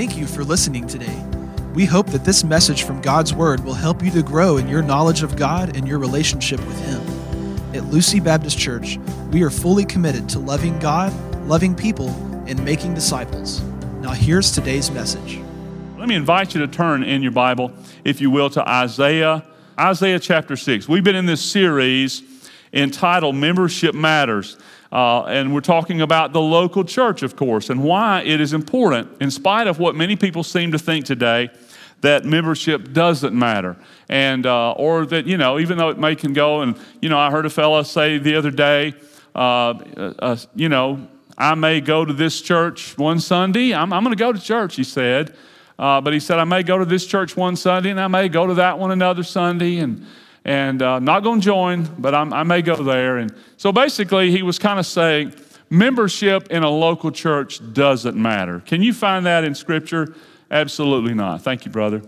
Thank you for listening today. We hope that this message from God's Word will help you to grow in your knowledge of God and your relationship with Him. At Lucy Baptist Church, we are fully committed to loving God, loving people, and making disciples. Now, here's today's message. Let me invite you to turn in your Bible, if you will, to Isaiah, Isaiah chapter 6. We've been in this series entitled Membership Matters. Uh, and we're talking about the local church, of course, and why it is important, in spite of what many people seem to think today, that membership doesn't matter. And, uh, or that, you know, even though it may can go, and, you know, I heard a fellow say the other day, uh, uh you know, I may go to this church one Sunday. I'm, I'm going to go to church, he said. Uh, but he said, I may go to this church one Sunday and I may go to that one another Sunday. And, and uh, not going to join, but I'm, i may go there. And so basically, he was kind of saying membership in a local church doesn't matter. Can you find that in Scripture? Absolutely not. Thank you, brother.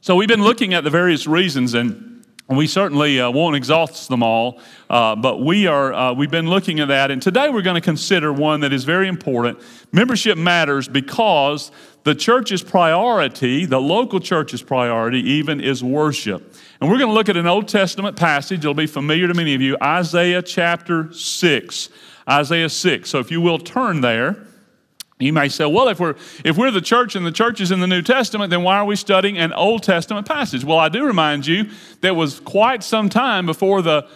So we've been looking at the various reasons and we certainly uh, won't exhaust them all, uh, but we are, uh, we've been looking at that. And today we're going to consider one that is very important. Membership matters because the church's priority, the local church's priority, even is worship. And we're going to look at an Old Testament passage. It'll be familiar to many of you Isaiah chapter 6. Isaiah 6. So if you will turn there. You may say, well, if we're, if we're the church and the church is in the New Testament, then why are we studying an Old Testament passage? Well, I do remind you there was quite some time before the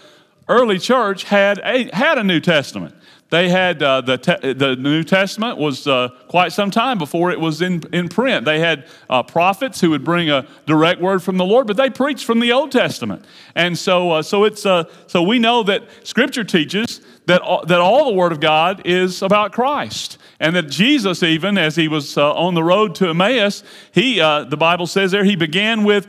early church had a, had a New Testament. They had uh, the, te- the New Testament was uh, quite some time before it was in, in print. They had uh, prophets who would bring a direct word from the Lord, but they preached from the Old Testament. And so, uh, so, it's, uh, so we know that Scripture teaches that all, that all the Word of God is about Christ. And that Jesus, even as he was uh, on the road to Emmaus, he, the Bible says there, he began with,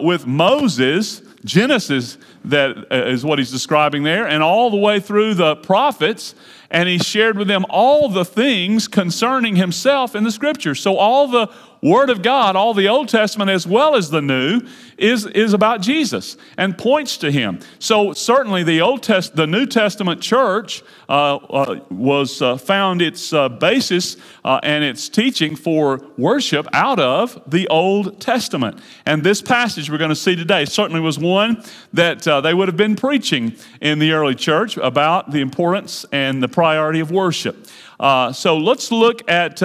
with Moses, Genesis that uh, what he's describing there, and all the way through the prophets, and he shared with them all the things concerning himself in the scriptures. So, all the Word of God, all the Old Testament as well as the New, is, is about Jesus and points to Him. So certainly the Old Test, the New Testament church uh, uh, was uh, found its uh, basis uh, and its teaching for worship out of the Old Testament. And this passage we're going to see today certainly was one that uh, they would have been preaching in the early church about the importance and the priority of worship. so let's look at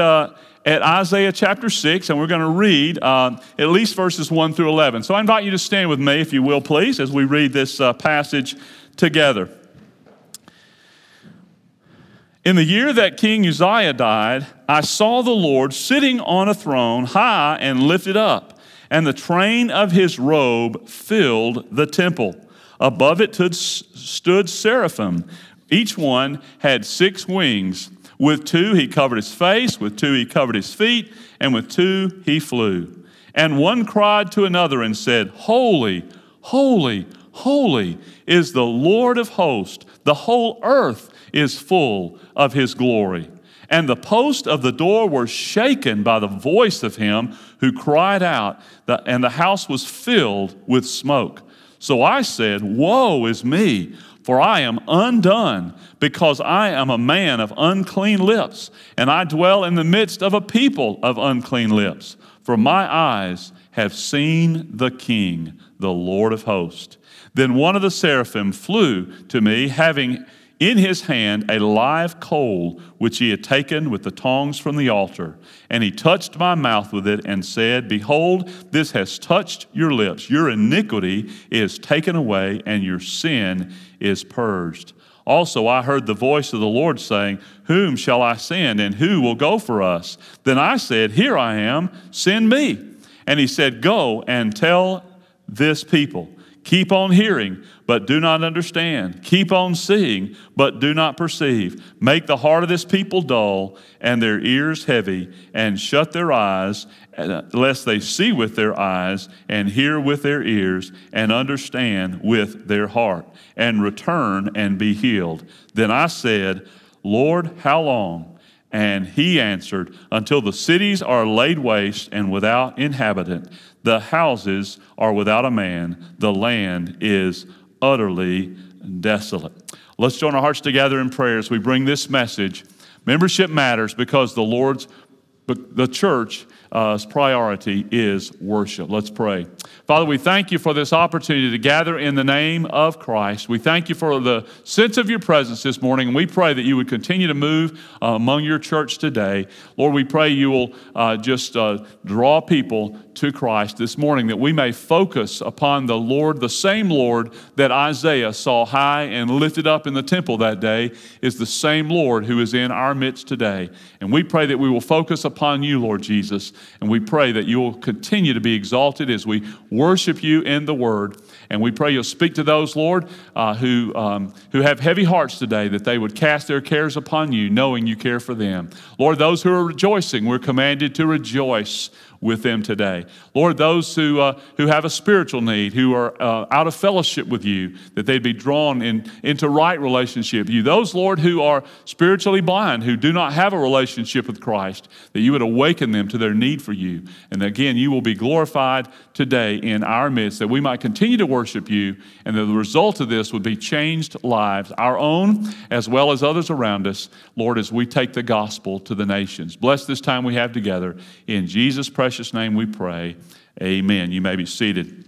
at Isaiah chapter 6, and we're going to read uh, at least verses 1 through 11. So I invite you to stand with me, if you will, please, as we read this uh, passage together. In the year that King Uzziah died, I saw the Lord sitting on a throne, high and lifted up, and the train of his robe filled the temple. Above it stood seraphim. Each one had six wings. With two, he covered his face, with two, he covered his feet, and with two, he flew. And one cried to another and said, Holy, holy, holy is the Lord of hosts. The whole earth is full of his glory. And the posts of the door were shaken by the voice of him who cried out, and the house was filled with smoke. So I said, Woe is me! For I am undone, because I am a man of unclean lips, and I dwell in the midst of a people of unclean lips. For my eyes have seen the King, the Lord of hosts. Then one of the seraphim flew to me, having in his hand a live coal which he had taken with the tongs from the altar. And he touched my mouth with it and said, Behold, this has touched your lips. Your iniquity is taken away, and your sin is purged. Also, I heard the voice of the Lord saying, Whom shall I send, and who will go for us? Then I said, Here I am, send me. And he said, Go and tell this people. Keep on hearing, but do not understand. Keep on seeing, but do not perceive. Make the heart of this people dull and their ears heavy, and shut their eyes, uh, lest they see with their eyes, and hear with their ears, and understand with their heart, and return and be healed. Then I said, Lord, how long? And he answered, Until the cities are laid waste and without inhabitant, the houses are without a man, the land is utterly desolate. Let's join our hearts together in prayer as we bring this message Membership matters because the Lord's, the church uh, priority is worship. Let's pray. Father, we thank you for this opportunity to gather in the name of Christ. We thank you for the sense of your presence this morning, and we pray that you would continue to move uh, among your church today. Lord, we pray you will uh, just uh, draw people to Christ this morning, that we may focus upon the Lord, the same Lord that Isaiah saw high and lifted up in the temple that day, is the same Lord who is in our midst today. And we pray that we will focus upon you, Lord Jesus, and we pray that you will continue to be exalted as we worship you in the Word. And we pray you'll speak to those, Lord, uh, who, um, who have heavy hearts today, that they would cast their cares upon you, knowing you care for them. Lord, those who are rejoicing, we're commanded to rejoice with them today. Lord, those who, uh, who have a spiritual need, who are uh, out of fellowship with you, that they'd be drawn in, into right relationship with you. Those, Lord, who are spiritually blind, who do not have a relationship with Christ, that you would awaken them to their need for you. And again, you will be glorified today in our midst, that we might continue to worship you, and that the result of this would be changed lives, our own as well as others around us, Lord, as we take the gospel to the nations. Bless this time we have together. In Jesus' precious precious name we pray. Amen. You may be seated.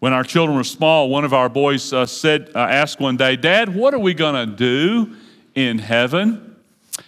When our children were small, one of our boys uh, said, uh, asked one day, Dad, what are we going to do in heaven?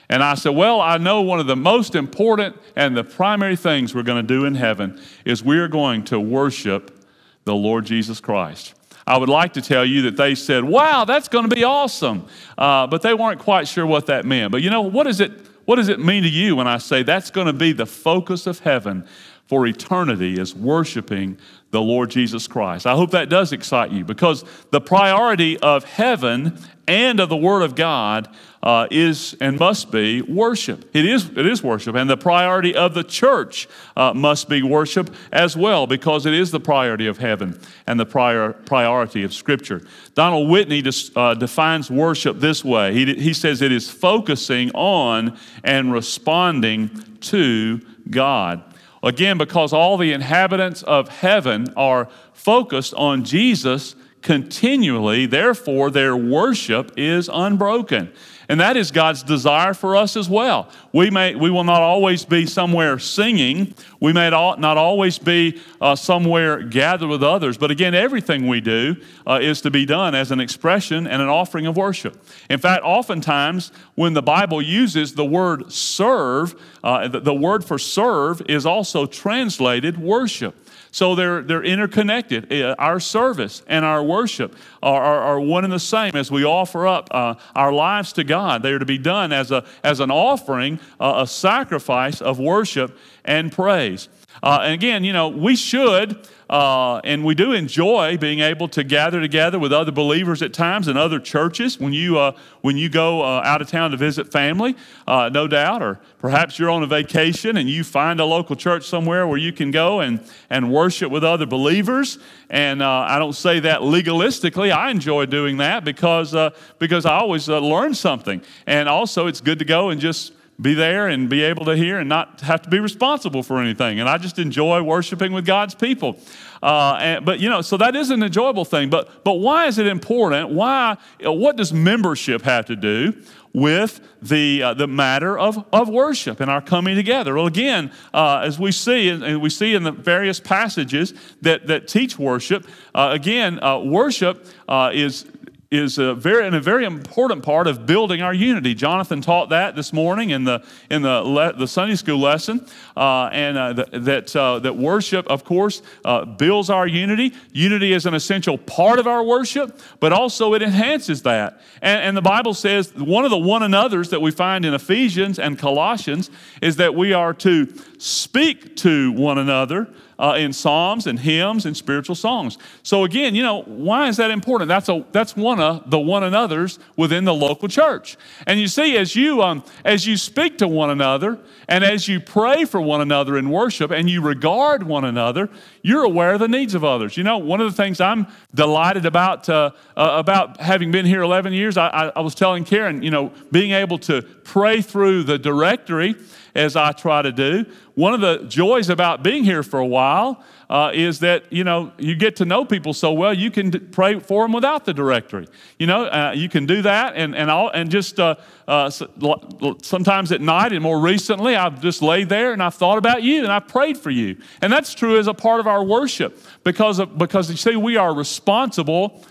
And I said, Well, I know one of the most important and the primary things we're going to do in heaven is we're going to worship the Lord Jesus Christ. I would like to tell you that they said, Wow, that's going to be awesome. Uh, but they weren't quite sure what that meant. But you know, what is it? What does it mean to you when I say that's going to be the focus of heaven for eternity is worshiping the Lord Jesus Christ? I hope that does excite you because the priority of heaven and of the Word of God uh, is and must be worship. It is, it is worship. And the priority of the church uh, must be worship as well because it is the priority of heaven and the prior, priority of Scripture. Donald Whitney uh, defines worship this way he, he says it is focusing on and responding to God. Again, because all the inhabitants of heaven are focused on Jesus continually, therefore, their worship is unbroken. And that is God's desire for us as well. We, may, we will not always be somewhere singing. We may not always be uh, somewhere gathered with others. But again, everything we do uh, is to be done as an expression and an offering of worship. In fact, oftentimes when the Bible uses the word serve, uh, the, the word for serve is also translated worship. So they're, they're interconnected. Uh, our service and our worship are, are, are one and the same as we offer up uh, our lives to God. They are to be done as, a, as an offering, uh, a sacrifice of worship and praise. Uh, and again, you know, we should uh, and we do enjoy being able to gather together with other believers at times in other churches when you, uh, when you go uh, out of town to visit family, uh, no doubt. Or perhaps you're on a vacation and you find a local church somewhere where you can go and, and worship with other believers. And uh, I don't say that legalistically. I enjoy doing that because, uh, because I always learn something. And also, it's good to go and just be there and be able to hear and not have to be responsible for anything. And I just enjoy worshiping with God's people. Uh, and, but you know, so that is an enjoyable thing. But but why is it important? Why? What does membership have to do? with the, uh, the matter of, of worship and our coming together. Well, again, uh, as we see, and we see in the various passages that, that teach worship, uh, again, uh, worship uh, is is a very, and a very important part of building our unity. Jonathan taught that this morning in the, in the, le, the Sunday school lesson. Uh, and uh, th- that, uh, that worship, of course, uh, builds our unity. Unity is an essential part of our worship, but also it enhances that. And, and the Bible says one of the one another's that we find in Ephesians and Colossians is that we are to speak to one another uh, in psalms and hymns and spiritual songs. So again, you know, why is that important? That's a that's one of the one another's within the local church. And you see, as you um, as you speak to one another and as you pray for one another in worship and you regard one another, you're aware of the needs of others. You know, one of the things I'm delighted about uh, uh, about having been here 11 years, I, I, I was telling Karen, you know, being able to pray through the directory as I try to do. One of the joys about being here for a while uh, is that you know you get to know people so well you can d- pray for them without the directory. You know uh, you can do that and and all and just uh, uh sometimes at night and more recently I've just laid there and I've thought about you and I've prayed for you and that's true as a part of our worship because of, because you see we are responsible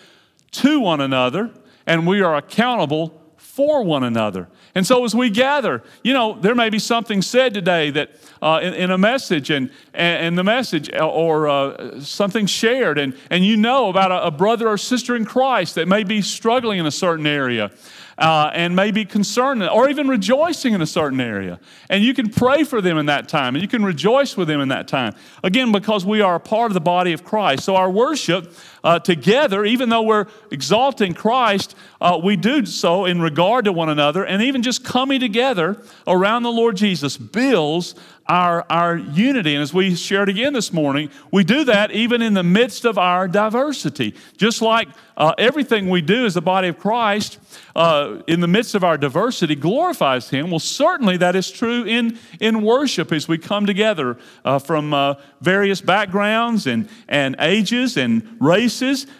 to one another and we are accountable for one another. And so as we gather, you know, there may be something said today that uh, in, in, a message and, and, the message uh, or uh, something shared, and, and you know about a, a brother or sister in Christ that may be struggling in a certain area uh, and maybe concerned or even rejoicing in a certain area. And you can pray for them in that time and you can rejoice with them in that time. Again, because we are a part of the body of Christ. So our worship uh, together, even though we're exalting Christ, uh, we do so in regard to one another. And even just coming together around the Lord Jesus builds our, our unity. And as we shared again this morning, we do that even in the midst of our diversity. Just like uh, everything we do as the body of Christ, uh, in the midst of our diversity, glorifies Him. Well, certainly that is true in, in worship as we come together uh, from uh, various backgrounds and, and ages and races,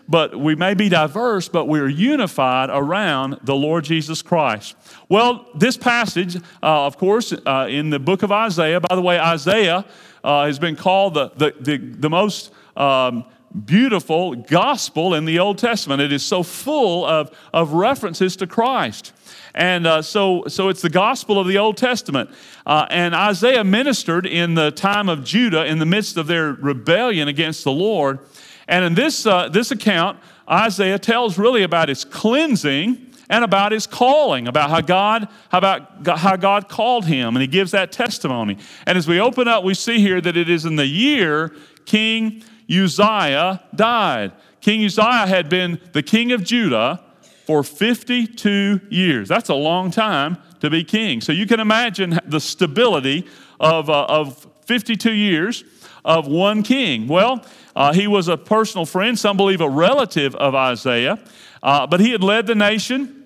but we may be diverse, but we're unified around the Lord Jesus Christ. Well, this passage, uh, of course, uh, in the book of Isaiah, by the way, Isaiah uh, has been called the, the, the, the most um, beautiful gospel in the Old Testament. It is so full of, of references to Christ. And uh, so, so it's the gospel of the Old Testament. Uh, and Isaiah ministered in the time of Judah in the midst of their rebellion against the Lord. And in this, uh, this account, Isaiah tells really about his cleansing and about his calling, about how God, how about how God called him, and he gives that testimony. And as we open up, we see here that it is in the year King Uzziah died. King Uzziah had been the king of Judah for 52 years. That's a long time to be king. So you can imagine the stability of, uh, of 52 years of one king. Well, uh, he was a personal friend, some believe a relative of Isaiah, uh, but he had led the nation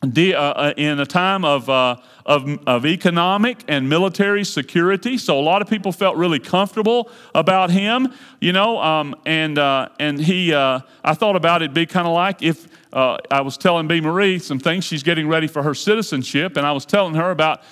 uh, uh, in a time of, uh, of, of, economic and military security. So a lot of people felt really comfortable about him, you know. Um, and, uh, and he, uh, I thought about it be kind of like if uh, I was telling B. Marie some things, she's getting ready for her citizenship, and I was telling her about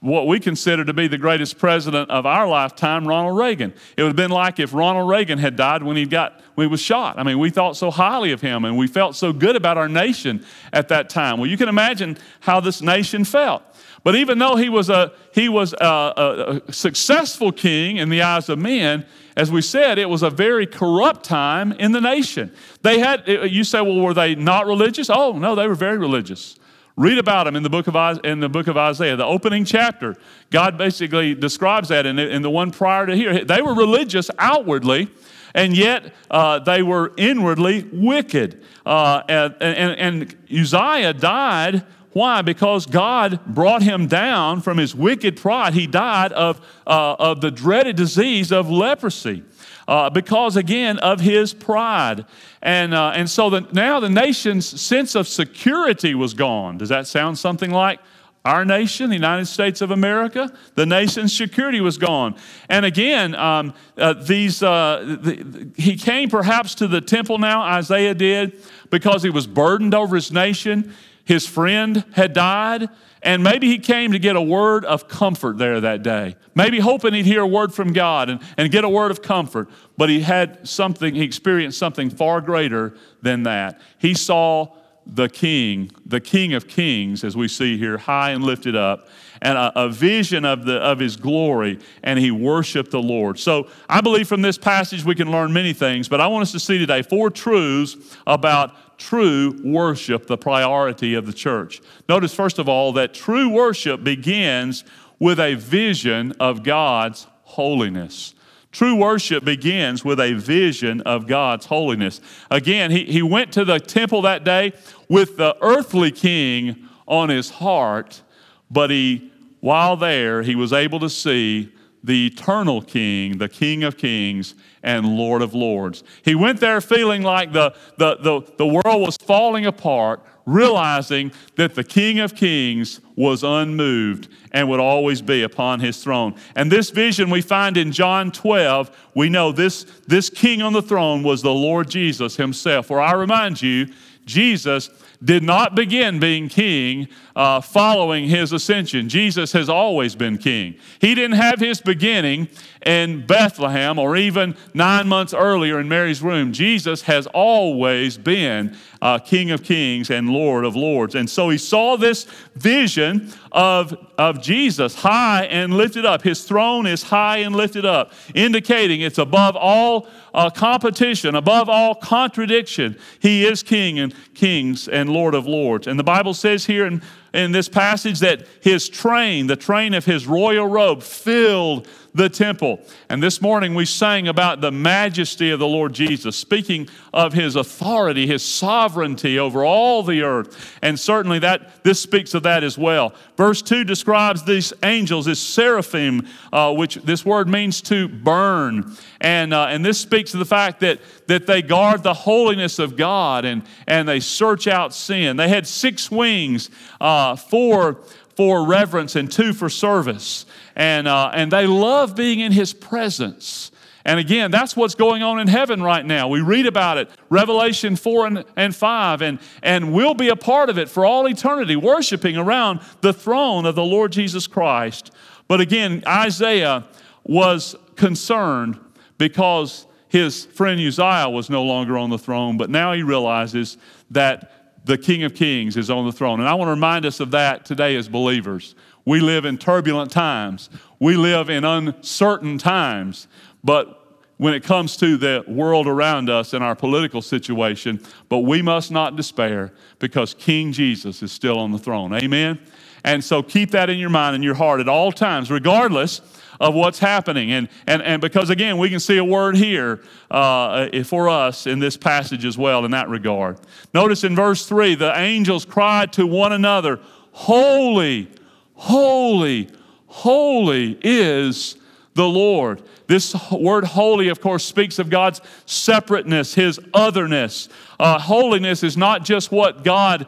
what we consider to be the greatest president of our lifetime, Ronald Reagan. It would have been like if Ronald Reagan had died when he got when he was shot. I mean, we thought so highly of him and we felt so good about our nation at that time. Well, you can imagine how this nation felt. But even though he was a he was a, a, successful king in the eyes of men, as we said, it was a very corrupt time in the nation. They had you say, well, were they not religious? Oh no, they were very religious. Read about them in the book of, in the book of Isaiah, the opening chapter. God basically describes that in, in the one prior to here. They were religious outwardly, and yet uh, they were inwardly wicked. Uh, and, and, and Uzziah died. Why? Because God brought him down from his wicked pride. He died of, uh, of the dreaded disease of leprosy uh, because, again, of his pride. And, uh, and so the, now the nation's sense of security was gone. Does that sound something like our nation, the United States of America? The nation's security was gone. And again, um, uh, these, uh, the, he came perhaps to the temple now, Isaiah did, because he was burdened over his nation. His friend had died. And maybe he came to get a word of comfort there that day. Maybe hoping he'd hear a word from God and, and get a word of comfort. But he had something, he experienced something far greater than that. He saw the king, the king of kings, as we see here, high and lifted up, and a, a, vision of, the, of his glory, and he worshiped the Lord. So I believe from this passage we can learn many things, but I want us to see today four truths about true worship, the priority of the church. Notice, first of all, that true worship begins with a vision of God's holiness. True worship begins with a vision of God's holiness. Again, he, he went to the temple that day with the earthly king on his heart, but he, while there, he was able to see the eternal king, the king of kings, and Lord of Lords. He went there feeling like the, the, the, the world was falling apart, realizing that the King of Kings was unmoved and would always be upon his throne. And this vision we find in John 12, we know this, this king on the throne was the Lord Jesus himself. For I remind you, Jesus did not begin being king uh, following his ascension. Jesus has always been king. He didn't have his beginning in Bethlehem or even nine months earlier in Mary's womb. Jesus has always been uh, King of kings and Lord of lords. And so he saw this vision of, of Jesus high and lifted up. His throne is high and lifted up, indicating it's above all uh, competition, above all contradiction. He is King and kings and Lord of lords. And the Bible says here in in this passage that his train, the train of his royal robe, filled the temple. And this morning we sang about the majesty of the Lord Jesus, speaking of his authority, his sovereignty over all the earth. And certainly that this speaks of that as well. Verse 2 describes these angels as seraphim, uh, which this word means to burn. And, uh, and this speaks of the fact that, that they guard the holiness of God and, and they search out sin. They had six wings, uh, four for reverence and two for service. And, uh, and they love being in his presence. And again, that's what's going on in heaven right now. We read about it, Revelation 4 and, and 5, and, and we'll be a part of it for all eternity, worshiping around the throne of the Lord Jesus Christ. But again, Isaiah was concerned because his friend Uzziah was no longer on the throne, but now he realizes that the King of Kings is on the throne. And I want to remind us of that today as believers. We live in turbulent times, we live in uncertain times, but when it comes to the world around us and our political situation, but we must not despair because King Jesus is still on the throne. Amen? And so keep that in your mind and your heart at all times, regardless of what's happening. And, and, and because, again, we can see a word here uh, for us in this passage as well in that regard. Notice in verse 3 the angels cried to one another, Holy, holy, holy is the Lord. This word holy, of course, speaks of God's separateness, his otherness. Uh, holiness is not just what God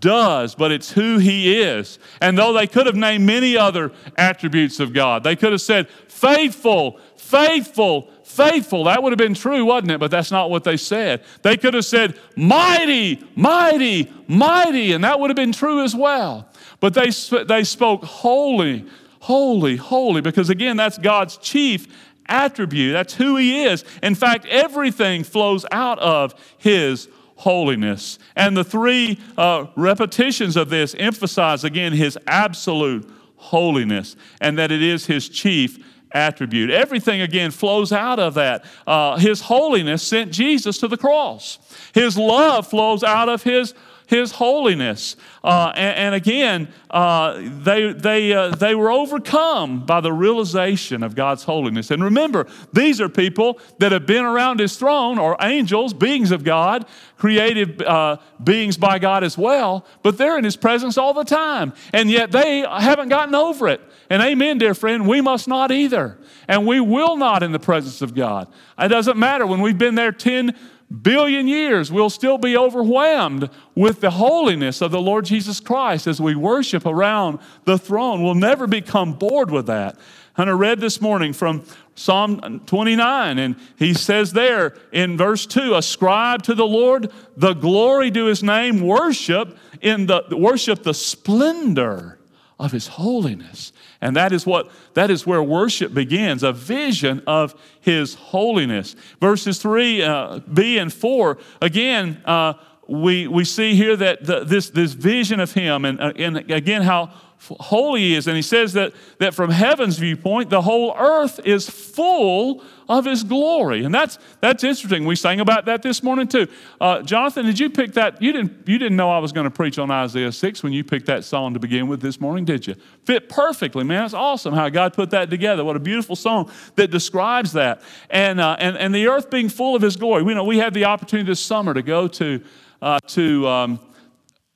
does, but it's who He is. And though they could have named many other attributes of God, they could have said, faithful, faithful, faithful. That would have been true, wasn't it? But that's not what they said. They could have said, mighty, mighty, mighty, and that would have been true as well. But they, they spoke holy, holy, holy, because again, that's God's chief attribute. That's who He is. In fact, everything flows out of His holiness. And the three uh, repetitions of this emphasize again his absolute holiness and that it is his chief attribute. Everything again flows out of that. Uh, his holiness sent Jesus to the cross, his love flows out of his his holiness. Uh, and, and, again, uh, they, they, uh, they were overcome by the realization of God's holiness. And remember, these are people that have been around His throne, or angels, beings of God, created uh, beings by God as well, but they're in His presence all the time. And yet they haven't gotten over it. And amen, dear friend, we must not either. And we will not in the presence of God. It doesn't matter when we've been there 10 billion years, we'll still be overwhelmed with the holiness of the Lord Jesus Christ as we worship around the throne. We'll never become bored with that. And I read this morning from Psalm 29, and he says there in verse 2 Ascribe to the Lord the glory to his name, worship in the worship the splendor of his holiness. And that is what that is where worship begins, a vision of his holiness. Verses 3, uh, B and 4, again, uh, we, we see here that the, this, this vision of him, and, uh, and again, how holy he is. And he says that, that from heaven's viewpoint, the whole earth is full of his glory. And that's, that's interesting. We sang about that this morning too. Uh, Jonathan, did you pick that? You didn't, you didn't know I was going to preach on Isaiah 6 when you picked that song to begin with this morning, did you? Fit perfectly, man. It's awesome how God put that together. What a beautiful song that describes that. And, uh, and, and the earth being full of his glory. We know we had the opportunity this summer to go to, uh, to, um,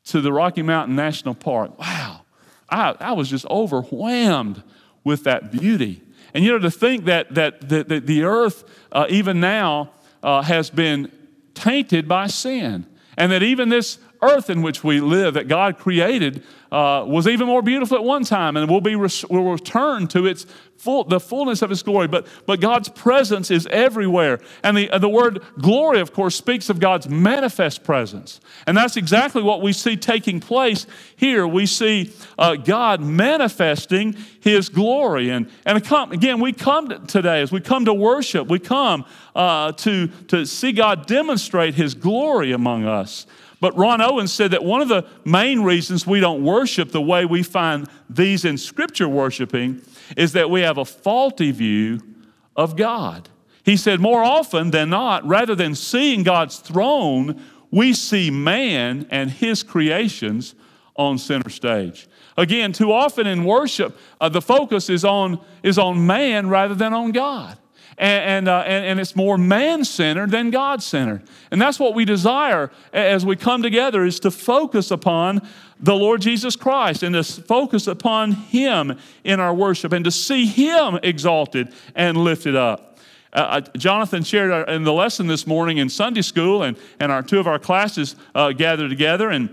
to the Rocky Mountain National Park. Wow I, I was just overwhelmed with that beauty. And you know, to think that, that the, the, the earth, uh, even now, uh, has been tainted by sin. And that even this earth in which we live, that God created, uh, was even more beautiful at one time and will be res- will return to its full, the fullness of His glory. But, but God's presence is everywhere. And the, the word glory, of course, speaks of God's manifest presence. And that's exactly what we see taking place here. We see uh, God manifesting His glory. And, and again, we come today, as we come to worship, we come uh, to, to see God demonstrate His glory among us. But Ron Owens said that one of the main reasons we don't worship the way we find these in Scripture worshiping is that we have a faulty view of God. He said, more often than not, rather than seeing God's throne, we see man and his creations on center stage. Again, too often in worship, uh, the focus is on, is on man rather than on God and, and, uh, and, and, it's more man-centered than God-centered. And that's what we desire as we come together is to focus upon the Lord Jesus Christ and to focus upon Him in our worship and to see Him exalted and lifted up. Uh, uh Jonathan shared our, in the lesson this morning in Sunday school, and, and our two of our classes uh, gathered together. And,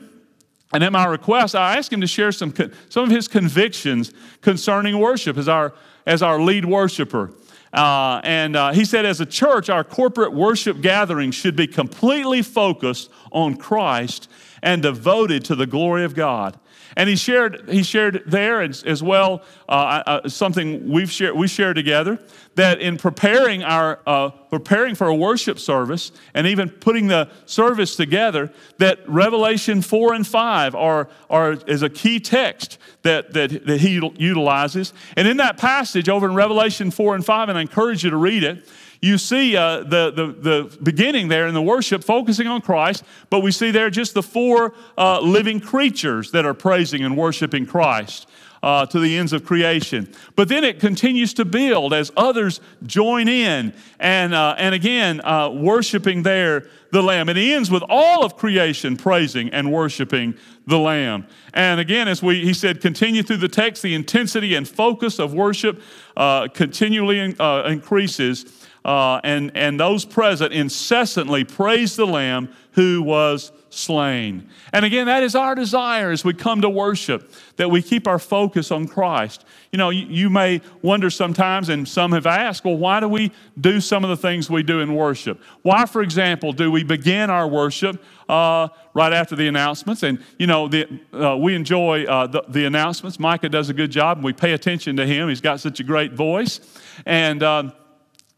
and at my request, I asked him to share some, some of his convictions concerning worship as our, as our lead worshiper. Uh, and uh, he said, as a church, our corporate worship gatherings should be completely focused on Christ and devoted to the glory of God. And he shared, he shared there as, as well uh, uh, something we've shared, we share together that in preparing, our, uh, preparing for a worship service and even putting the service together, that Revelation 4 and 5 are, are, is a key text that, that, that he utilizes. And in that passage over in Revelation 4 and 5, and I encourage you to read it, you see uh, the, the, the beginning there in the worship focusing on Christ, but we see there just the four uh, living creatures that are praising and worshiping Christ. Uh, to the ends of creation. But then it continues to build as others join in and, uh, and again, uh, worshiping there the Lamb. It ends with all of creation praising and worshiping the Lamb. And again, as we, he said, continue through the text, the intensity and focus of worship uh, continually uh, increases uh, and, and those present incessantly praise the Lamb who was slain. And again, that is our desire as we come to worship, that we keep our focus on Christ. You know, you, you, may wonder sometimes, and some have asked, well, why do we do some of the things we do in worship? Why, for example, do we begin our worship uh, right after the announcements? And, you know, the, uh, we enjoy uh, the, the, announcements. Micah does a good job, and we pay attention to him. He's got such a great voice. And, um,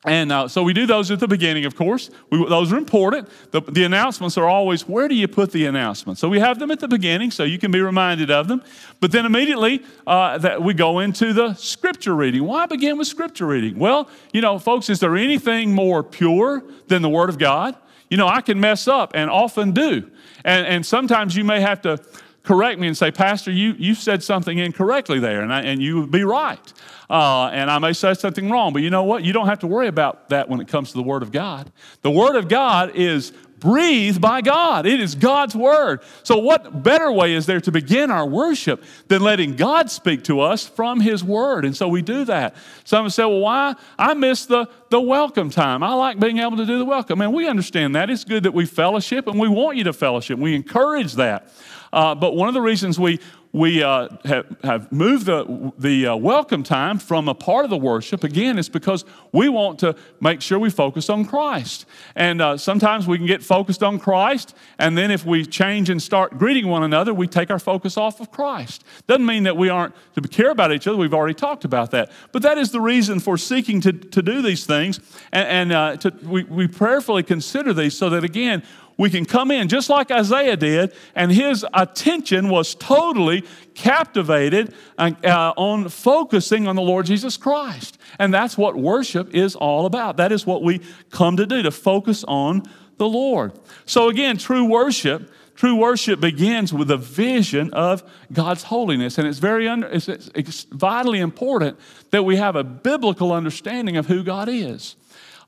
and uh, so we do those at the beginning, of course. We, those are important. The, the, announcements are always where do you put the announcements? So we have them at the beginning so you can be reminded of them. But then immediately uh, that we go into the scripture reading. Why begin with scripture reading? Well, you know, folks, is there anything more pure than the Word of God? You know, I can mess up and often do. And, and sometimes you may have to correct me and say, Pastor, you, you said something incorrectly there, and, I, and you would be right. Uh, and I may say something wrong, but you know what? You don't have to worry about that when it comes to the Word of God. The Word of God is breathed by God. It is God's word. So, what better way is there to begin our worship than letting God speak to us from His word? And so we do that. Some say, well, why? I miss the, the welcome time. I like being able to do the welcome. And we understand that. It's good that we fellowship and we want you to fellowship. We encourage that. Uh, but one of the reasons we, we uh, have, have, moved the, the uh, welcome time from a part of the worship, again, it's because we want to make sure we focus on Christ. And uh, sometimes we can get focused on Christ, and then if we change and start greeting one another, we take our focus off of Christ. Doesn't mean that we aren't to care about each other, we've already talked about that. But that is the reason for seeking to, to do these things, and, and uh, to, we, we prayerfully consider these so that, again, we can come in just like Isaiah did, and his attention was totally captivated uh, uh, on focusing on the Lord Jesus Christ. And that's what worship is all about. That is what we come to do, to focus on the Lord. So, again, true worship. True worship begins with a vision of God's holiness, and it's very under, it's, it's vitally important that we have a biblical understanding of who God is.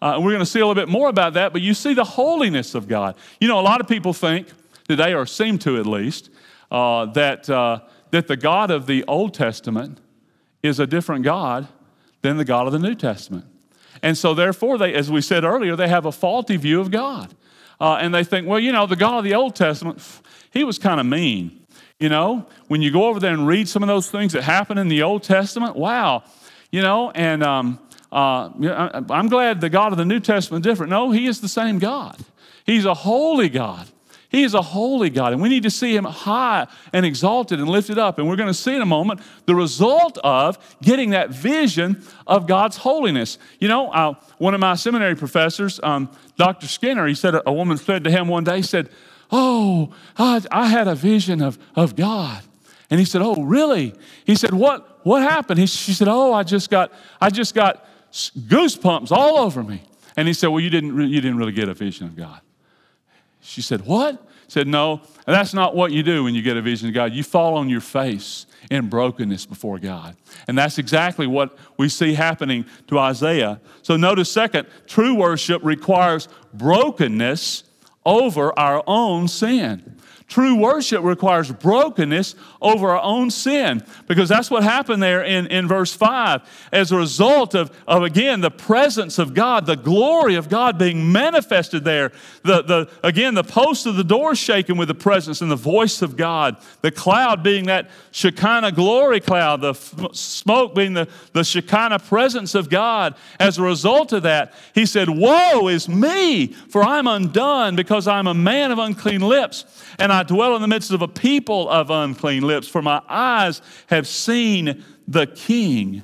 Uh, and we're going to see a little bit more about that, but you see the holiness of God. You know, a lot of people think today, or seem to at least, uh, that, uh, that the God of the Old Testament is a different God than the God of the New Testament. And so, therefore, they, as we said earlier, they have a faulty view of God. Uh, and they think, well, you know, the God of the Old Testament, he was kind of mean. You know, when you go over there and read some of those things that happen in the Old Testament, wow, you know, and um, uh, I'm glad the God of the New Testament is different. No, he is the same God. He's a holy God. He is a holy God, and we need to see Him high and exalted and lifted up. And we're going to see in a moment the result of getting that vision of God's holiness. You know, uh, one of my seminary professors, um, Dr. Skinner, he said, a woman said to him one day, said, Oh, I, I had a vision of, of God. And he said, Oh, really? He said, What, what happened? He, she said, Oh, I just got, I just got goosebumps all over me. And he said, Well, you didn't, you didn't really get a vision of God. She said, What? said, No, that's not what you do when you get a vision of God. You fall on your face in brokenness before God. And that's exactly what we see happening to Isaiah. So notice, second, true worship requires brokenness over our own sin. True worship requires brokenness over our own sin because that's what happened there in, in verse 5. As a result of, of, again, the presence of God, the glory of God being manifested there, the, the, again, the post of the door shaken with the presence and the voice of God, the cloud being that Shekinah glory cloud, the f- smoke being the, the Shekinah presence of God. As a result of that, he said, Woe is me, for I'm undone because I'm a man of unclean lips and I dwell in the midst of a people of unclean lips, for my eyes have seen the King,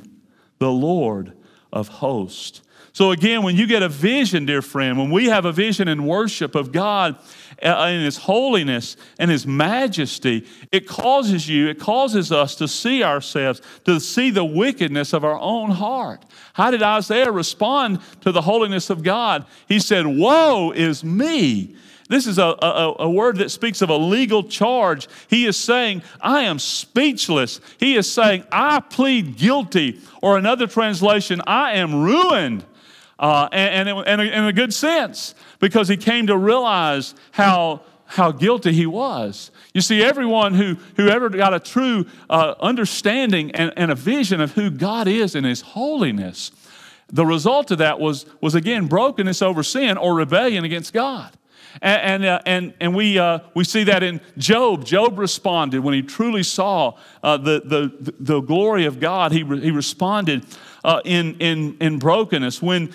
the Lord of hosts. So, again, when you get a vision, dear friend, when we have a vision in worship of God uh, in His holiness and His majesty, it causes you, it causes us to see ourselves, to see the wickedness of our own heart. How did Isaiah respond to the holiness of God? He said, Woe is me! This is a, a, a, word that speaks of a legal charge. He is saying, I am speechless. He is saying, I plead guilty. Or another translation, I am ruined. Uh, and, and, and in a good sense, because he came to realize how, how guilty he was. You see, everyone who, who ever got a true uh, understanding and, and a vision of who God is and his holiness, the result of that was, was again brokenness over sin or rebellion against God. And, and, uh, and, and we, uh, we see that in Job. Job responded when he truly saw uh, the, the, the glory of God. He, re- he responded uh, in, in, in brokenness. When,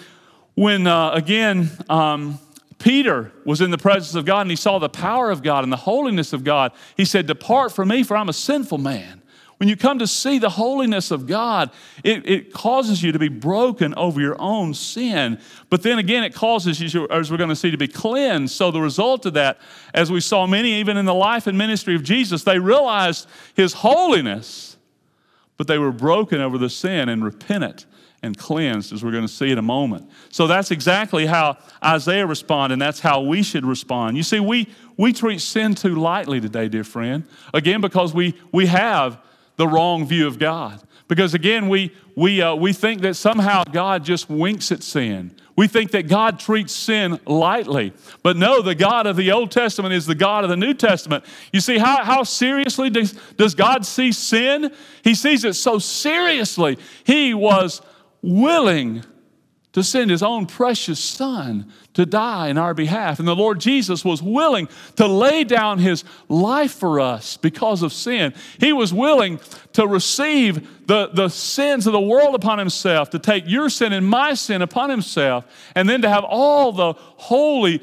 when uh, again, um, Peter was in the presence of God and he saw the power of God and the holiness of God, he said, Depart from me, for I'm a sinful man. When you come to see the holiness of God, it, it causes you to be broken over your own sin. But then again, it causes you, as we're going to see, to be cleansed. So the result of that, as we saw many, even in the life and ministry of Jesus, they realized his holiness, but they were broken over the sin and repentant and cleansed, as we're going to see in a moment. So that's exactly how Isaiah responded, and that's how we should respond. You see, we, we treat sin too lightly today, dear friend. Again, because we, we have the wrong view of God. Because again, we, we, uh, we think that somehow God just winks at sin. We think that God treats sin lightly. But no, the God of the Old Testament is the God of the New Testament. You see, how, how seriously does, does God see sin? He sees it so seriously. He was willing to send his own precious son to die in our behalf. And the Lord Jesus was willing to lay down his life for us because of sin. He was willing to receive the, the sins of the world upon himself, to take your sin and my sin upon himself, and then to have all the holy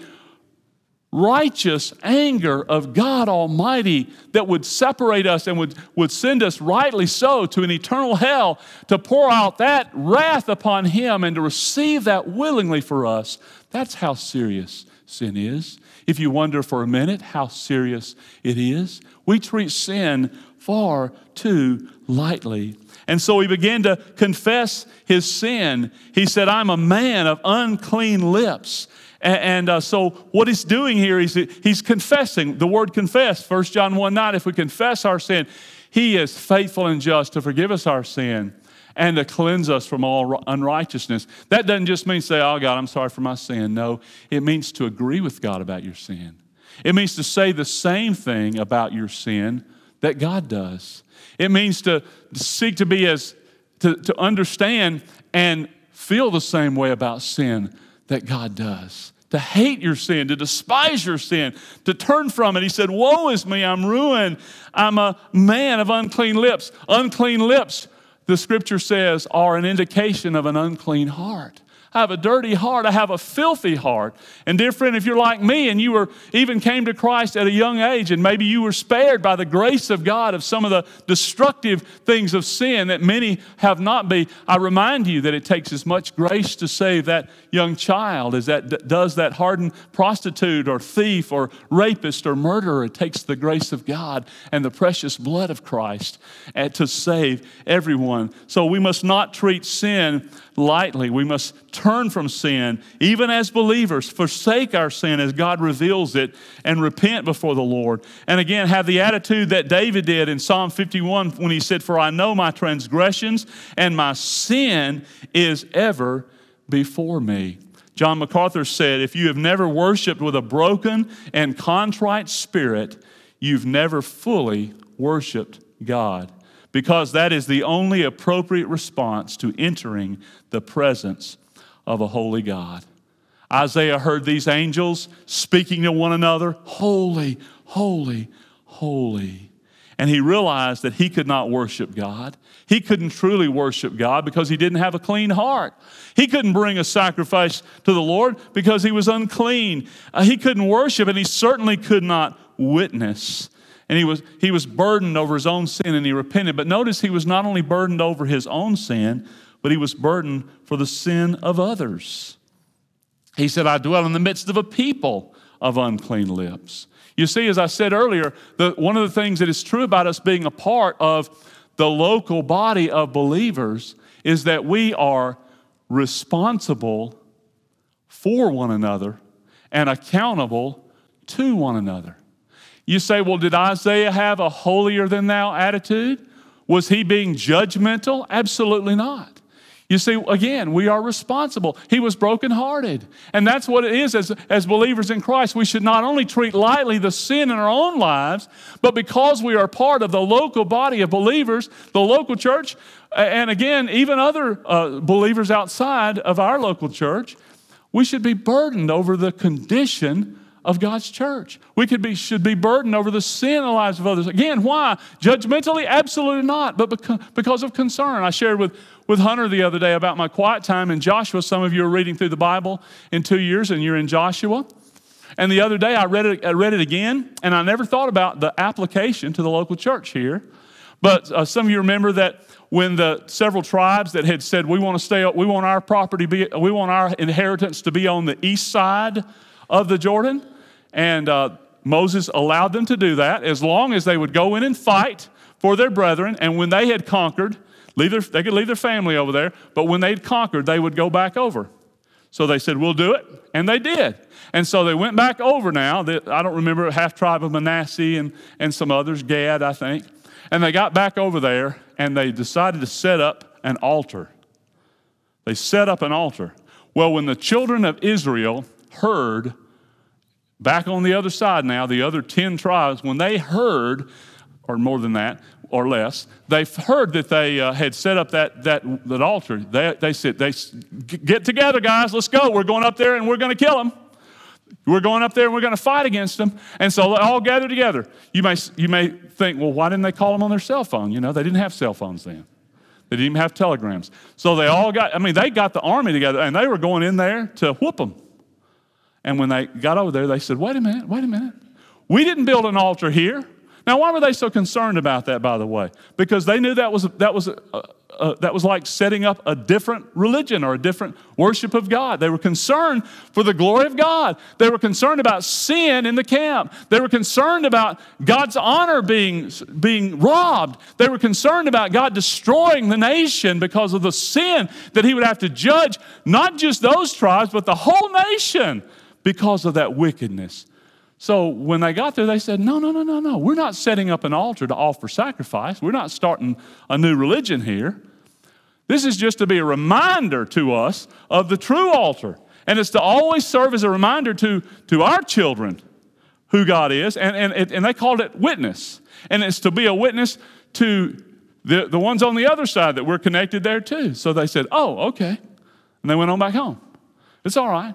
righteous anger of God Almighty that would separate us and would, would send us rightly so to an eternal hell to pour out that wrath upon Him and to receive that willingly for us. That's how serious sin is. If you wonder for a minute how serious it is, we treat sin far too lightly. And so he began to confess his sin. He said, I'm a man of unclean lips. And, uh, so, what he's doing here is he's confessing the word confess. 1 John 1 9, if we confess our sin, he is faithful and just to forgive us our sin and to cleanse us from all unrighteousness. That doesn't just mean say, Oh, God, I'm sorry for my sin. No, it means to agree with God about your sin. It means to say the same thing about your sin that God does. It means to seek to be as to, to understand and feel the same way about sin that God does. To hate your sin, to despise your sin, to turn from it. He said, Woe is me, I'm ruined. I'm a man of unclean lips. Unclean lips, the scripture says, are an indication of an unclean heart. I have a dirty heart. I have a filthy heart. And dear friend, if you're like me and you were even came to Christ at a young age and maybe you were spared by the grace of God of some of the destructive things of sin that many have not been, I remind you that it takes as much grace to save that young child as that does that hardened prostitute or thief or rapist or murderer. It takes the grace of God and the precious blood of Christ eh, to save everyone. So we must not treat sin lightly. We must turn from sin, even as believers, forsake our sin as God reveals it, and repent before the Lord. And again, have the attitude that David did in Psalm 51 when he said, For I know my transgressions, and my sin is ever before me. John MacArthur said, If you have never worshiped with a broken and contrite spirit, you've never fully worshiped God because that is the only appropriate response to entering the presence of a holy God. Isaiah heard these angels speaking to one another, Holy, holy, holy. And he realized that he could not worship God. He couldn't truly worship God because he didn't have a clean heart. He couldn't bring a sacrifice to the Lord because he was unclean. Uh, he couldn't worship, and he certainly could not witness and he was, he was burdened over his own sin and he repented. But notice he was not only burdened over his own sin, but he was burdened for the sin of others. He said, I dwell in the midst of a people of unclean lips. You see, as I said earlier, the, one of the things that is true about us being a part of the local body of believers is that we are responsible for one another and accountable to one another. You say, well, did Isaiah have a holier than thou attitude? Was he being judgmental? Absolutely not. You see, again, we are responsible. He was brokenhearted. And that's what it is as, as believers in Christ. We should not only treat lightly the sin in our own lives, but because we are part of the local body of believers, the local church, and again, even other uh, believers outside of our local church, we should be burdened over the condition of God's church. We could be, should be burdened over the sin in the lives of others. Again, why? Judgmentally? Absolutely not, but because of concern. I shared with, with Hunter the other day about my quiet time in Joshua. Some of you are reading through the Bible in two years and you're in Joshua. And the other day I read it, I read it again, and I never thought about the application to the local church here. But uh, some of you remember that when the several tribes that had said we want to stay, we want our property, be, we want our inheritance to be on the east side of the Jordan. And uh, Moses allowed them to do that as long as they would go in and fight for their brethren. And when they had conquered, their, they could leave their family over there, but when they'd conquered, they would go back over. So they said, We'll do it. And they did. And so they went back over now. I don't remember, half tribe of Manasseh and, and some others, Gad, I think. And they got back over there and they decided to set up an altar. They set up an altar. Well, when the children of Israel heard Back on the other side now, the other 10 tribes, when they heard, or more than that, or less, they heard that they uh, had set up that, that, that altar. They, they said, they, Get together, guys, let's go. We're going up there and we're going to kill them. We're going up there and we're going to fight against them. And so they all gathered together. You may, you may think, well, why didn't they call them on their cell phone? You know, they didn't have cell phones then. They didn't even have telegrams. So they all got, I mean, they got the army together and they were going in there to whoop them. And when they got over there, they said, Wait a minute, wait a minute. We didn't build an altar here. Now, why were they so concerned about that, by the way? Because they knew that was, that was, uh, uh, that was like setting up a different religion or a different worship of God. They were concerned for the glory of God. They were concerned about sin in the camp. They were concerned about God's honor being, being robbed. They were concerned about God destroying the nation because of the sin that He would have to judge not just those tribes, but the whole nation because of that wickedness. So when they got there, they said, No, no, no, no, no. We're not setting up an altar to offer sacrifice. We're not starting a new religion here. This is just to be a reminder to us of the true altar. And it's to always serve as a reminder to, to our children who God is. And, and, and they called it witness. And it's to be a witness to the, the ones on the other side that we're connected there too. So they said, Oh, okay. And they went on back home. It's all right.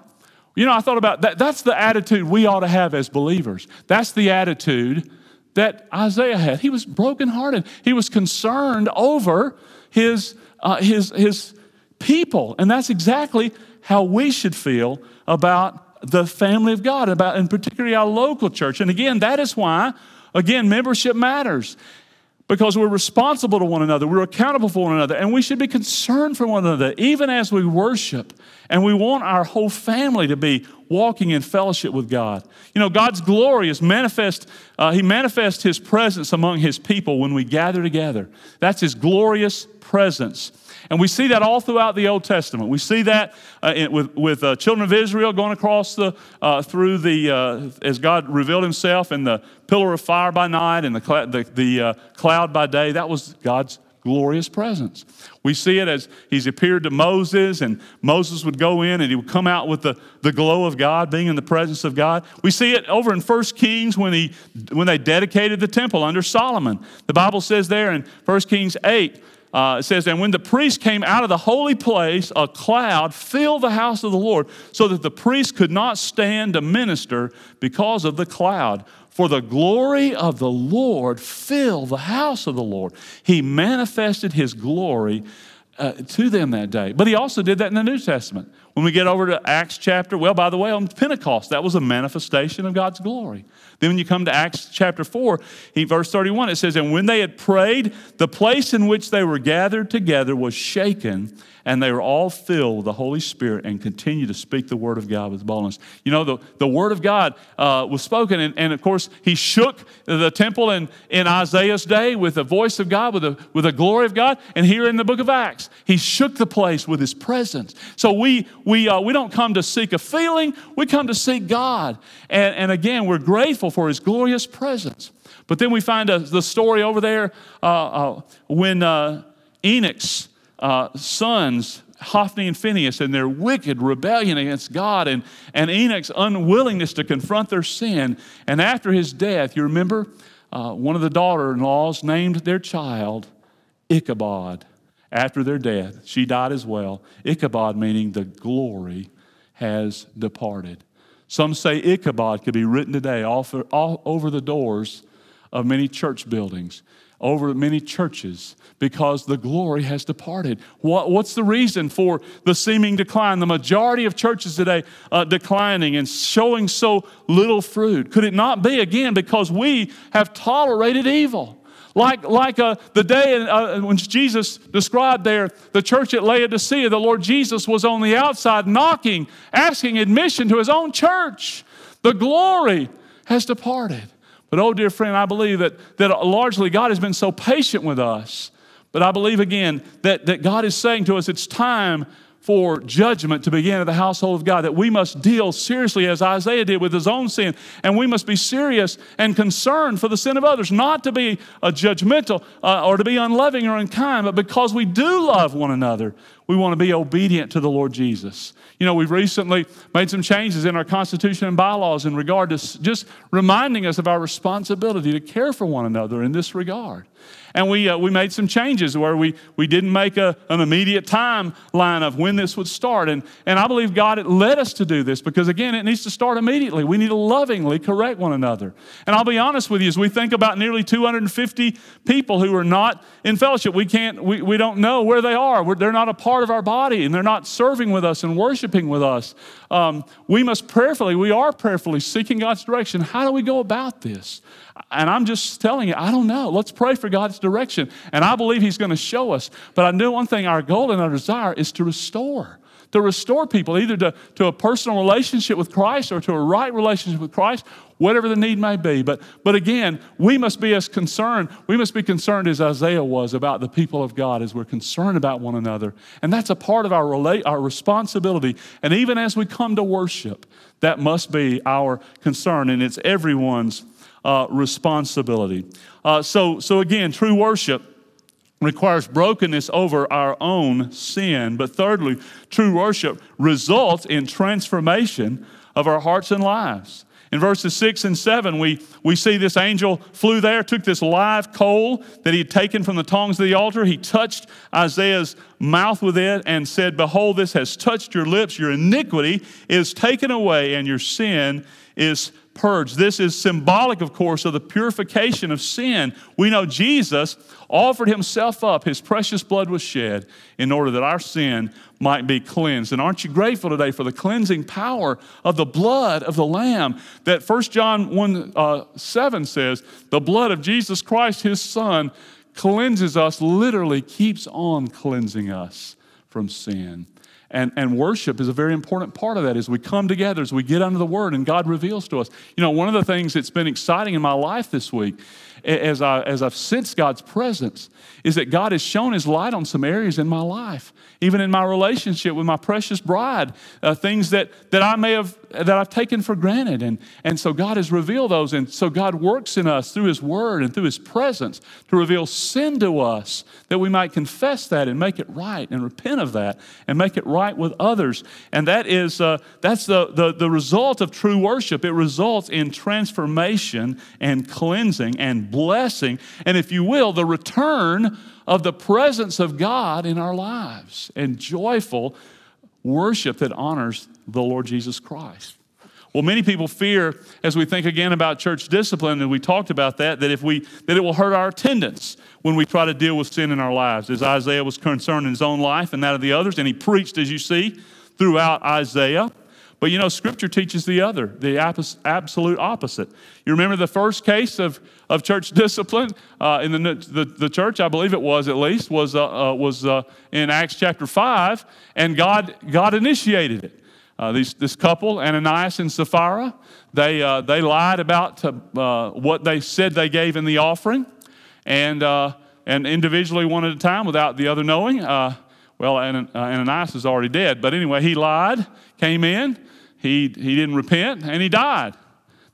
You know, I thought about that. That's the attitude we ought to have as believers. That's the attitude that Isaiah had. He was brokenhearted. He was concerned over his, uh, his, his people. And that's exactly how we should feel about the family of God, about, and particularly our local church. And again, that is why, again, membership matters because we're responsible to one another, we're accountable for one another, and we should be concerned for one another, even as we worship. And we want our whole family to be walking in fellowship with God. You know, God's glory is manifest, uh, He manifests His presence among His people when we gather together. That's His glorious presence. And we see that all throughout the Old Testament. We see that uh, in, with, with uh, children of Israel going across the, uh, through the, uh, as God revealed himself in the pillar of fire by night and the, cl- the, the uh, cloud by day. That was God's glorious presence. We see it as he's appeared to Moses, and Moses would go in and he would come out with the, the glow of God, being in the presence of God. We see it over in 1 Kings when, he, when they dedicated the temple under Solomon. The Bible says there in 1 Kings 8, uh, it says, And when the priest came out of the holy place, a cloud filled the house of the Lord, so that the priest could not stand to minister because of the cloud. For the glory of the Lord filled the house of the Lord. He manifested his glory uh, to them that day. But he also did that in the New Testament. When we get over to Acts chapter, well, by the way, on Pentecost, that was a manifestation of God's glory. Then when you come to Acts chapter 4, he, verse 31, it says, And when they had prayed, the place in which they were gathered together was shaken, and they were all filled with the Holy Spirit and continued to speak the word of God with boldness. You know, the, the word of God uh, was spoken, and, and, of course, he shook the temple in, in Isaiah's day with the voice of God, with the, with the glory of God. And here in the book of Acts, he shook the place with his presence. So we, we, uh, we don't come to seek a feeling, we come to seek God. And, and again, we're grateful for his glorious presence. But then we find the story over there uh, uh when uh, Enoch's uh, sons, Hophni and Phinehas, and their wicked rebellion against God, and, and Enoch's unwillingness to confront their sin. And after his death, you remember, one of the daughter in laws named their child Ichabod after their death. She died as well. Ichabod meaning the glory has departed. Some say Ichabod could be written today all, for, all over the doors of many church buildings over many churches because the glory has departed. What, what's the reason for the seeming decline? The majority of churches today uh, declining and showing so little fruit. Could it not be, again, because we have tolerated evil? Like, like uh, the day uh, when Jesus described there, the church at Laodicea, the Lord Jesus was on the outside knocking, asking admission to his own church. The glory has departed. But oh, dear friend, I believe that, that largely God has been so patient with us. But I believe again that, that God is saying to us, it's time for judgment to begin at the household of God, that we must deal seriously as Isaiah did with his own sin, and we must be serious and concerned for the sin of others, not to be a judgmental uh, or to be unloving or unkind, but because we do love one another, we want to be obedient to the Lord Jesus. You know, we've recently made some changes in our Constitution and bylaws in regard to just reminding us of our responsibility to care for one another in this regard. And we, uh, we made some changes where we, we didn't make a, an immediate timeline of when this would start. And, and I believe God led us to do this because, again, it needs to start immediately. We need to lovingly correct one another. And I'll be honest with you, as we think about nearly 250 people who are not in fellowship, we, can't, we, we don't know where they are. We're, they're not a part of our body and they're not serving with us and worshiping with us. Um, we must prayerfully, we are prayerfully seeking God's direction. How do we go about this? And I'm just telling you, I don't know. Let's pray for God's direction. And I believe He's going to show us. But I know one thing our goal and our desire is to restore, to restore people either to, to a personal relationship with Christ or to a right relationship with Christ, whatever the need may be. But, but again, we must be as concerned, we must be concerned as Isaiah was about the people of God, as we're concerned about one another. And that's a part of our, relate, our responsibility. And even as we come to worship, that must be our concern. And it's everyone's uh, responsibility. Uh, so, so again, true worship requires brokenness over our own sin. But thirdly, true worship results in transformation of our hearts and lives. In verses 6 and 7, we, we see this angel flew there, took this live coal that he had taken from the tongs of the altar. He touched Isaiah's mouth with it and said, Behold, this has touched your lips. Your iniquity is taken away, and your sin is purged. This is symbolic, of course, of the purification of sin. We know Jesus offered himself up, his precious blood was shed in order that our sin might be cleansed. And aren't you grateful today for the cleansing power of the blood of the Lamb that 1 John 1 uh, 7 says, the blood of Jesus Christ, his Son, cleanses us, literally keeps on cleansing us from sin. And, and worship is a very important part of that as we come together, as we get under the word and God reveals to us. You know, one of the things that's been exciting in my life this week as, I, as I've sensed God's presence is that God has shown His light on some areas in my life, even in my relationship with my precious bride, uh, things that, that I may have that I've taken for granted. And, and so God has revealed those. And so God works in us through His Word and through His presence to reveal sin to us that we might confess that and make it right and repent of that and make it right with others. And that is uh, that's the, the, the result of true worship. It results in transformation and cleansing and blessing, and if you will, the return of the presence of God in our lives and joyful worship that honors the Lord Jesus Christ. Well, many people fear, as we think again about church discipline, and we talked about that, that if we that it will hurt our attendance when we try to deal with sin in our lives, as Isaiah was concerned in his own life and that of the others, and he preached, as you see, throughout Isaiah. But you know, Scripture teaches the other, the absolute opposite. You remember the first case of, of church discipline uh, in the, the, the, church, I believe it was at least, was, uh, uh, was uh, in Acts chapter 5, and God, God initiated it. Uh, these, this couple, Ananias and Sapphira, they, uh, they lied about what they said they gave in the offering, and, and individually one at a time without the other knowing. well, Ananias is already dead, but anyway, he lied, came in, he, he didn't repent and he died.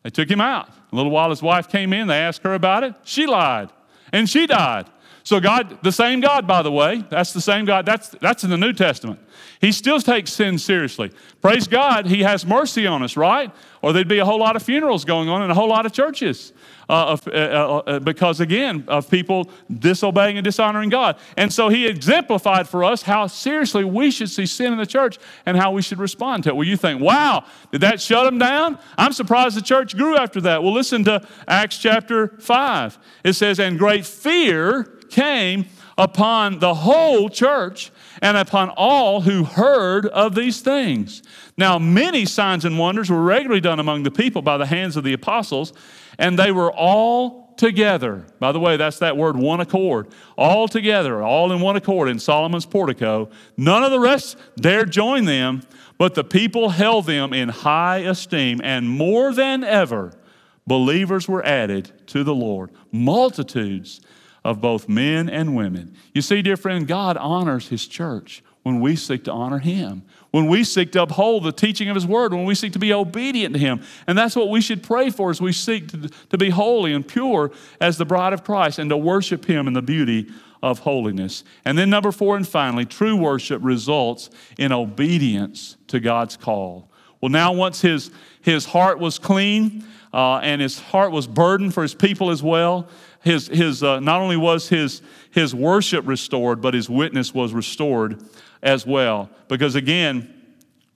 They took him out. A little while his wife came in, they asked her about it. She lied and she died. So, God, the same God, by the way, that's the same God, that's, that's in the New Testament. He still takes sin seriously. Praise God, He has mercy on us, right? Or there'd be a whole lot of funerals going on in a whole lot of churches. Uh, uh, uh, uh, because again, of people disobeying and dishonoring God. And so he exemplified for us how seriously we should see sin in the church and how we should respond to it. Well, you think, wow, did that shut them down? I'm surprised the church grew after that. Well, listen to Acts chapter 5. It says, And great fear came upon the whole church and upon all who heard of these things. Now, many signs and wonders were regularly done among the people by the hands of the apostles, and they were all together. By the way, that's that word one accord. All together, all in one accord in Solomon's portico. None of the rest dared join them, but the people held them in high esteem, and more than ever, believers were added to the Lord. Multitudes of both men and women. You see, dear friend, God honors His church when we seek to honor Him when we seek to uphold the teaching of His Word, when we seek to be obedient to Him. And that's what we should pray for as we seek to, to be holy and pure as the bride of Christ and to worship Him in the beauty of holiness. And then, number four, and finally, true worship results in obedience to God's call. Well, now, once his, his heart was clean uh, and his heart was burdened for his people as well, his, his, uh, not only was his, his worship restored, but his witness was restored as well. Because again,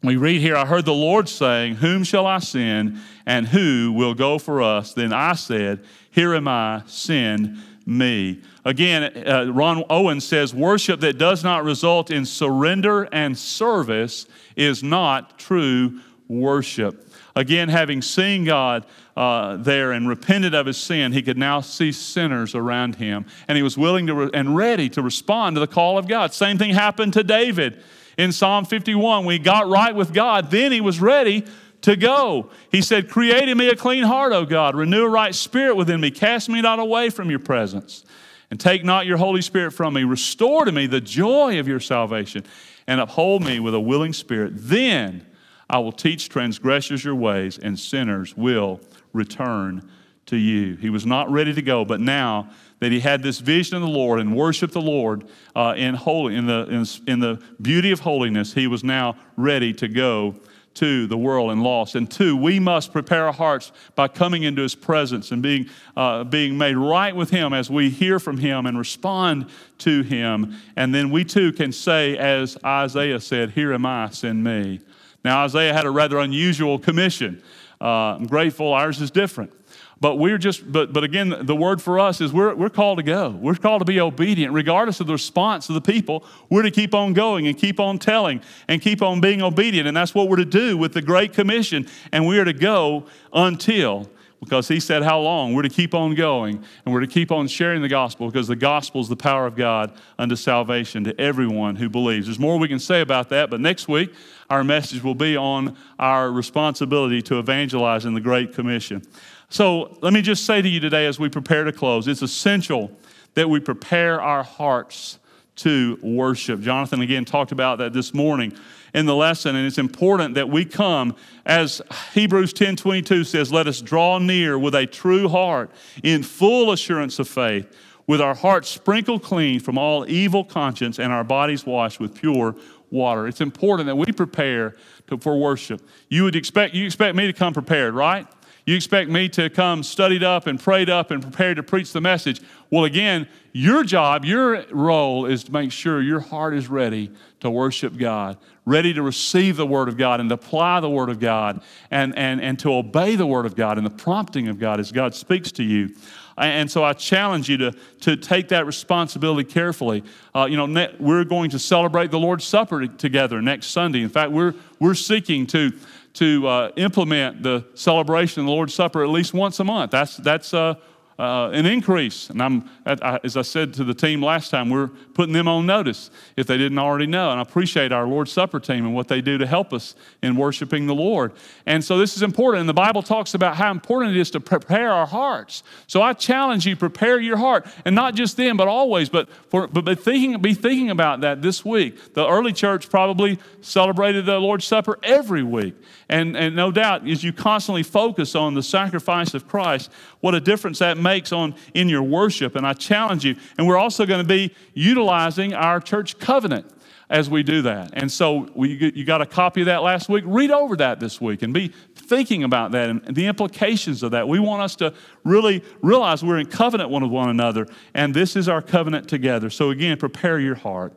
we read here, I heard the Lord saying, Whom shall I send, and who will go for us? Then I said, Here am I, send me. Again, uh, Ron Owen says, Worship that does not result in surrender and service is not true worship. Again, having seen God uh, there and repented of his sin, he could now see sinners around him. And he was willing to re- and ready to respond to the call of God. Same thing happened to David in Psalm 51. When he got right with God, then he was ready to go. He said, Create in me a clean heart, O God. Renew a right spirit within me. Cast me not away from your presence. And take not your Holy Spirit from me. Restore to me the joy of your salvation and uphold me with a willing spirit. Then I will teach transgressors your ways, and sinners will return to you. He was not ready to go, but now that he had this vision of the Lord and worshiped the Lord uh, in, holy, in, the, in, in the beauty of holiness, he was now ready to go to the world and lost. And two, we must prepare our hearts by coming into His presence and being, uh, being made right with Him as we hear from Him and respond to Him. And then we too can say, as Isaiah said, Here am I, send me. Now, Isaiah had a rather unusual commission. Uh, I'm grateful, ours is different. But we're just, but, but again, the word for us is we're, we're called to go. We're called to be obedient. Regardless of the response of the people, we're to keep on going and keep on telling and keep on being obedient. And that's what we're to do with the Great Commission. And we are to go until, because he said how long, we're to keep on going and we're to keep on sharing the gospel because the gospel is the power of God unto salvation to everyone who believes. There's more we can say about that, but next week our message will be on our responsibility to evangelize in the Great Commission. So let me just say to you today as we prepare to close, it's essential that we prepare our hearts to worship. Jonathan again talked about that this morning in the lesson, and it's important that we come, as Hebrews 10 22 says, let us draw near with a true heart in full assurance of faith, with our hearts sprinkled clean from all evil conscience and our bodies washed with pure water. It's important that we prepare to, for worship. You would expect you expect me to come prepared, right? You expect me to come studied up and prayed up and prepared to preach the message. Well, again, your job, your role is to make sure your heart is ready to worship God, ready to receive the Word of God and to apply the Word of God and, and, and to obey the Word of God and the prompting of God as God speaks to you. And so I challenge you to, to take that responsibility carefully. Uh, you know, ne- we're going to celebrate the Lord's Supper together next Sunday. In fact, we're, we're seeking to to uh, implement the celebration of the Lord's Supper at least once a month. That's, that's uh, uh, an increase. And I'm, as I said to the team last time, we're putting them on notice if they didn't already know. And I appreciate our Lord's Supper team and what they do to help us in worshiping the Lord. And so this is important. And the Bible talks about how important it is to prepare our hearts. So I challenge you, prepare your heart. And not just then, but always. But, for, but be, thinking, be thinking about that this week. The early church probably celebrated the Lord's Supper every week. And, and no doubt, as you constantly focus on the sacrifice of Christ, what a difference that makes on in your worship. And I challenge you. And we're also going to be utilizing our church covenant as we do that. And so we, you got a copy of that last week. Read over that this week and be thinking about that and the implications of that. We want us to really realize we're in covenant one with one another, and this is our covenant together. So again, prepare your heart.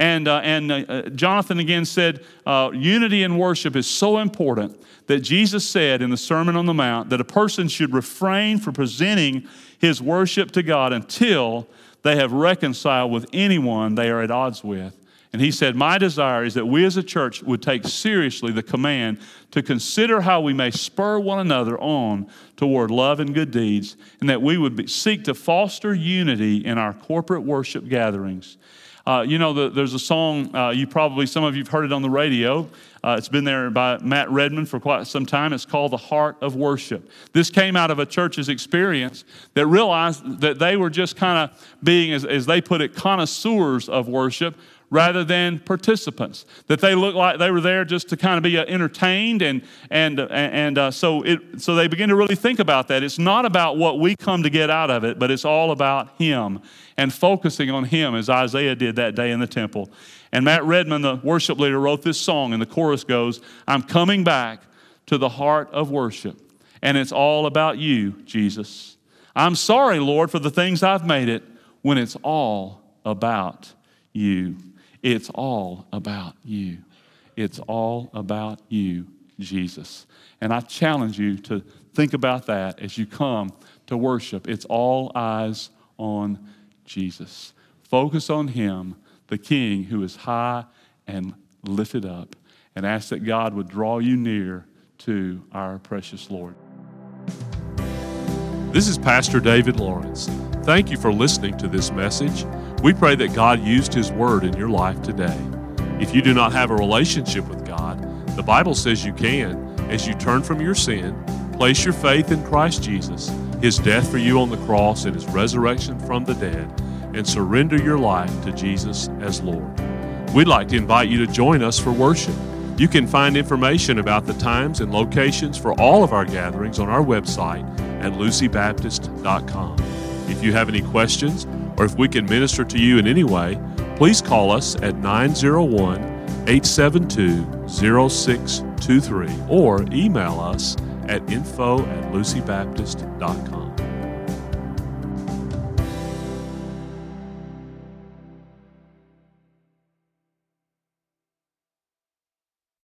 And, uh, and uh, Jonathan again said, uh, unity in worship is so important that Jesus said in the Sermon on the Mount that a person should refrain from presenting his worship to God until they have reconciled with anyone they are at odds with. And he said, My desire is that we as a church would take seriously the command to consider how we may spur one another on toward love and good deeds, and that we would be, seek to foster unity in our corporate worship gatherings. Uh, you know, the, there's a song, uh, you probably, some of you have heard it on the radio. Uh, it's been there by Matt Redman for quite some time. It's called The Heart of Worship. This came out of a church's experience that realized that they were just kind of being, as, as they put it, connoisseurs of worship rather than participants. That they looked like they were there just to kind of be uh, entertained, and and uh, and uh, so it so they begin to really think about that. It's not about what we come to get out of it, but it's all about Him and focusing on Him, as Isaiah did that day in the temple. And Matt Redman, the worship leader, wrote this song, and the chorus goes, "I'm coming back to the heart of worship, and it's all about you, Jesus." I'm sorry, Lord, for the things I've made it when it's all about you. It's all about you. It's all about you, Jesus. And I challenge you to think about that as you come to worship. It's all eyes on Jesus. Focus on Him, the King who is high and lifted up, and ask that God would draw you near to our precious Lord. This is Pastor David Lawrence. Thank you for listening to this message. We pray that God used His Word in your life today. If you do not have a relationship with God, the Bible says you can as you turn from your sin, place your faith in Christ Jesus, His death for you on the cross, and His resurrection from the dead, and surrender your life to Jesus as Lord. We'd like to invite you to join us for worship. You can find information about the times and locations for all of our gatherings on our website at lucybaptist.com. If you have any questions or if we can minister to you in any way, please call us at 901 872 0623 or email us at info at lucybaptist.com.